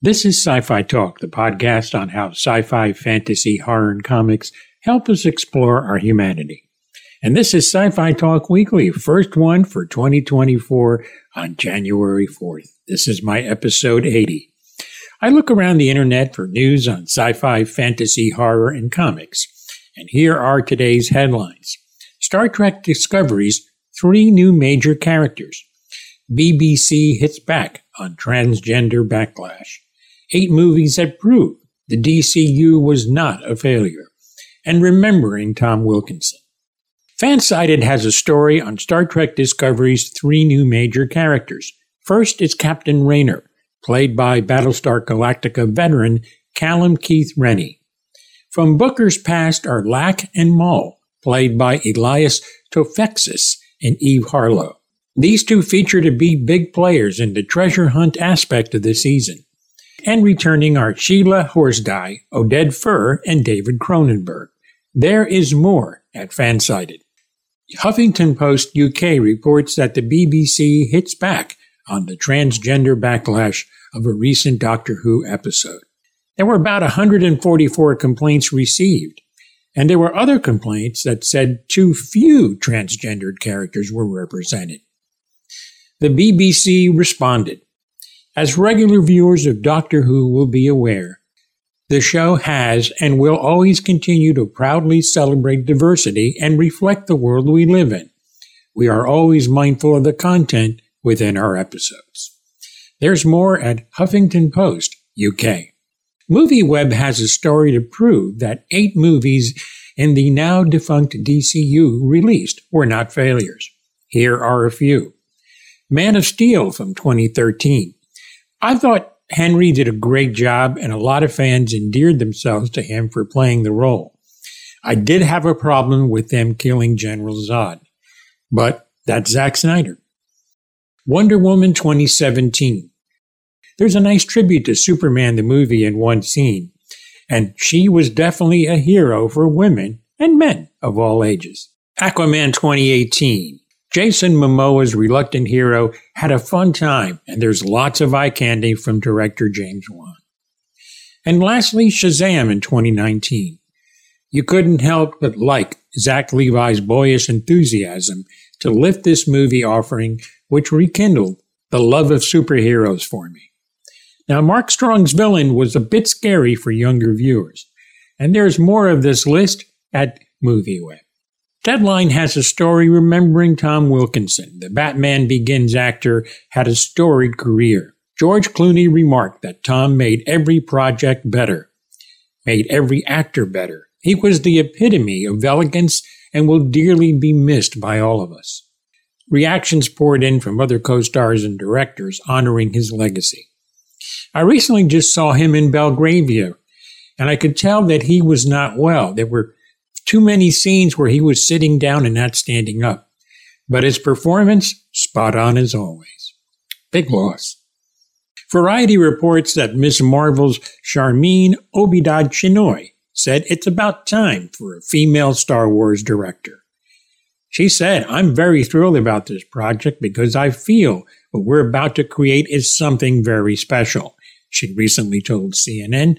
This is Sci Fi Talk, the podcast on how sci fi, fantasy, horror, and comics help us explore our humanity. And this is Sci Fi Talk Weekly, first one for 2024 on January 4th. This is my episode 80. I look around the internet for news on sci fi, fantasy, horror, and comics. And here are today's headlines Star Trek Discovery's three new major characters. BBC hits back on transgender backlash eight movies that prove the DCU was not a failure, and remembering Tom Wilkinson. Fansided has a story on Star Trek Discovery's three new major characters. First is Captain Raynor, played by Battlestar Galactica veteran Callum Keith Rennie. From Booker's past are Lak and Moll, played by Elias Toufexis and Eve Harlow. These two feature to be big players in the treasure hunt aspect of the season and returning are Chelah Horsdal, Oded Fehr, and David Cronenberg. There is more at Fansided. Huffington Post UK reports that the BBC hits back on the transgender backlash of a recent Doctor Who episode. There were about 144 complaints received, and there were other complaints that said too few transgendered characters were represented. The BBC responded. As regular viewers of Doctor Who will be aware, the show has and will always continue to proudly celebrate diversity and reflect the world we live in. We are always mindful of the content within our episodes. There's more at Huffington Post, UK. MovieWeb has a story to prove that eight movies in the now defunct DCU released were not failures. Here are a few. Man of Steel from 2013, I thought Henry did a great job, and a lot of fans endeared themselves to him for playing the role. I did have a problem with them killing General Zod, but that's Zack Snyder. Wonder Woman 2017. There's a nice tribute to Superman the movie in one scene, and she was definitely a hero for women and men of all ages. Aquaman 2018. Jason Momoa's reluctant hero had a fun time, and there's lots of eye candy from director James Wan. And lastly, Shazam in 2019. You couldn't help but like Zach Levi's boyish enthusiasm to lift this movie offering, which rekindled the love of superheroes for me. Now, Mark Strong's villain was a bit scary for younger viewers, and there's more of this list at MovieWeb. Deadline has a story remembering Tom Wilkinson. The Batman Begins actor had a storied career. George Clooney remarked that Tom made every project better, made every actor better. He was the epitome of elegance and will dearly be missed by all of us. Reactions poured in from other co stars and directors honoring his legacy. I recently just saw him in Belgravia, and I could tell that he was not well. There were too many scenes where he was sitting down and not standing up. But his performance, spot on as always. Big loss. Variety reports that Miss Marvel's Sharmeen Obaid Chinoy said it's about time for a female Star Wars director. She said, I'm very thrilled about this project because I feel what we're about to create is something very special. She recently told CNN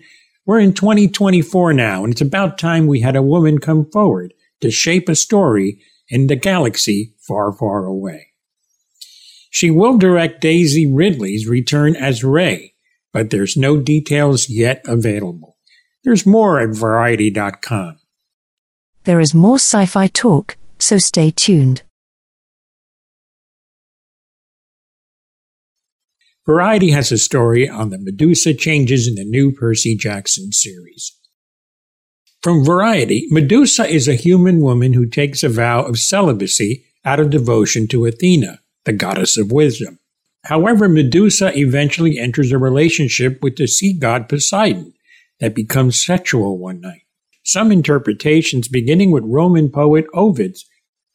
we're in 2024 now, and it's about time we had a woman come forward to shape a story in the galaxy far, far away. She will direct Daisy Ridley's return as Rey, but there's no details yet available. There's more at Variety.com. There is more sci fi talk, so stay tuned. Variety has a story on the Medusa changes in the new Percy Jackson series. From Variety, Medusa is a human woman who takes a vow of celibacy out of devotion to Athena, the goddess of wisdom. However, Medusa eventually enters a relationship with the sea god Poseidon that becomes sexual one night. Some interpretations, beginning with Roman poet Ovid's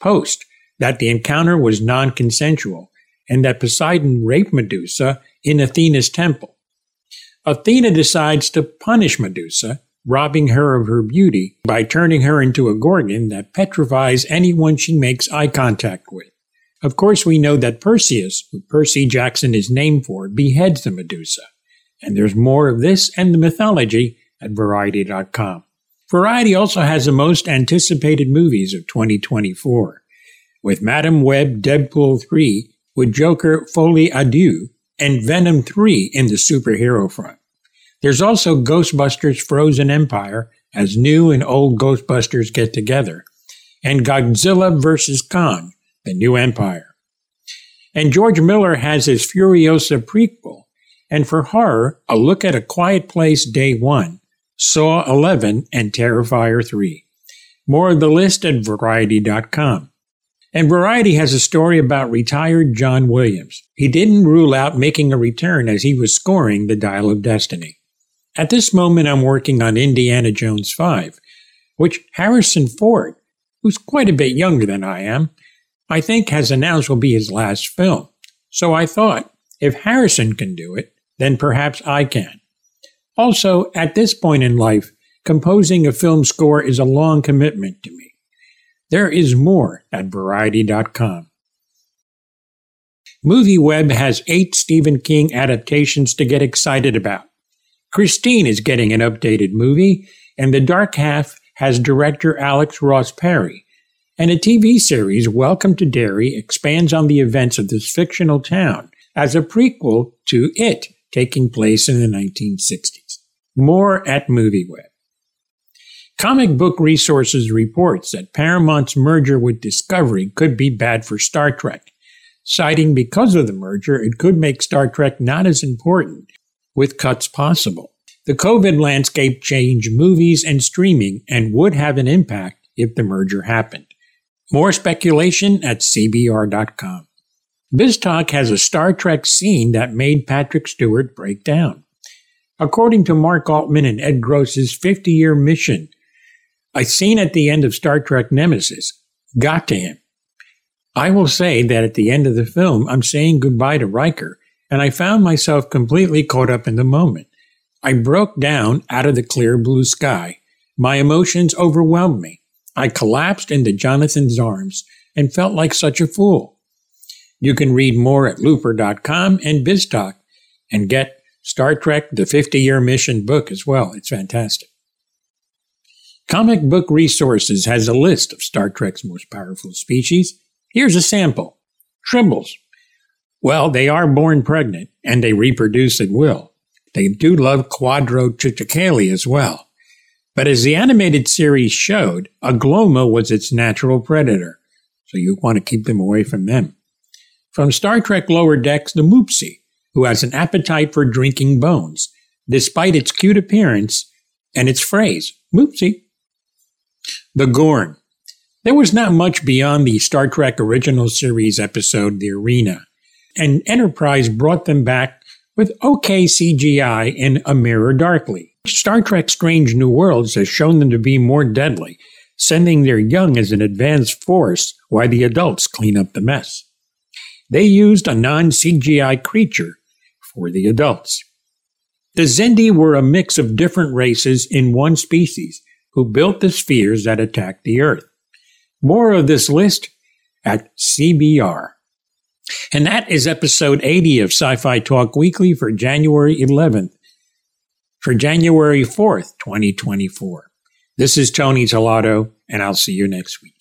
post, that the encounter was non consensual and that Poseidon raped Medusa in Athena's temple. Athena decides to punish Medusa, robbing her of her beauty by turning her into a gorgon that petrifies anyone she makes eye contact with. Of course, we know that Perseus, who Percy Jackson is named for, beheads the Medusa. And there's more of this and the mythology at Variety.com. Variety also has the most anticipated movies of 2024, with Madame Web Deadpool 3 with Joker Folie à Deux and Venom 3 in the superhero front. There's also Ghostbusters Frozen Empire as new and old Ghostbusters get together, and Godzilla vs. Kong, the new empire. And George Miller has his Furiosa prequel, and for horror, a look at A Quiet Place Day 1, Saw 11, and Terrifier 3. More of the list at Variety.com. And Variety has a story about retired John Williams. He didn't rule out making a return as he was scoring the Dial of Destiny. At this moment, I'm working on Indiana Jones 5, which Harrison Ford, who's quite a bit younger than I am, I think has announced will be his last film. So I thought, if Harrison can do it, then perhaps I can. Also, at this point in life, composing a film score is a long commitment to me. There is more at Variety.com. MovieWeb has eight Stephen King adaptations to get excited about. Christine is getting an updated movie, and The Dark Half has director Alex Ross Perry. And a TV series, Welcome to Derry, expands on the events of this fictional town as a prequel to It, taking place in the 1960s. More at MovieWeb. Comic Book Resources reports that Paramount's merger with Discovery could be bad for Star Trek, citing because of the merger, it could make Star Trek not as important with cuts possible. The COVID landscape changed movies and streaming and would have an impact if the merger happened. More speculation at CBR.com. BizTalk has a Star Trek scene that made Patrick Stewart break down. According to Mark Altman and Ed Gross's 50 year mission, a scene at the end of Star Trek Nemesis got to him. I will say that at the end of the film, I'm saying goodbye to Riker and I found myself completely caught up in the moment. I broke down out of the clear blue sky. My emotions overwhelmed me. I collapsed into Jonathan's arms and felt like such a fool. You can read more at looper.com and BizTalk and get Star Trek The 50 Year Mission book as well. It's fantastic. Comic Book Resources has a list of Star Trek's most powerful species. Here's a sample Tribbles, well, they are born pregnant and they reproduce at will. They do love Quadro quadrotriticale as well. But as the animated series showed, a Glommer was its natural predator, so you want to keep them away from them. From Star Trek Lower Decks, the Moopsie, who has an appetite for drinking bones, despite its cute appearance and its phrase, Moopsie. The Gorn. There was not much beyond the Star Trek original series episode, The Arena and Enterprise brought them back with okay CGI in A Mirror Darkly. Star Trek Strange New Worlds has shown them to be more deadly, sending their young as an advanced force while the adults clean up the mess. They used a non CGI creature for the adults. The Xindi were a mix of different races in one species who built the spheres that attacked the Earth. More of this list at CBR. And that is episode 80 of Sci Fi Talk Weekly for January 11th. For January 4th, 2024. This is Tony Tellado, and I'll see you next week.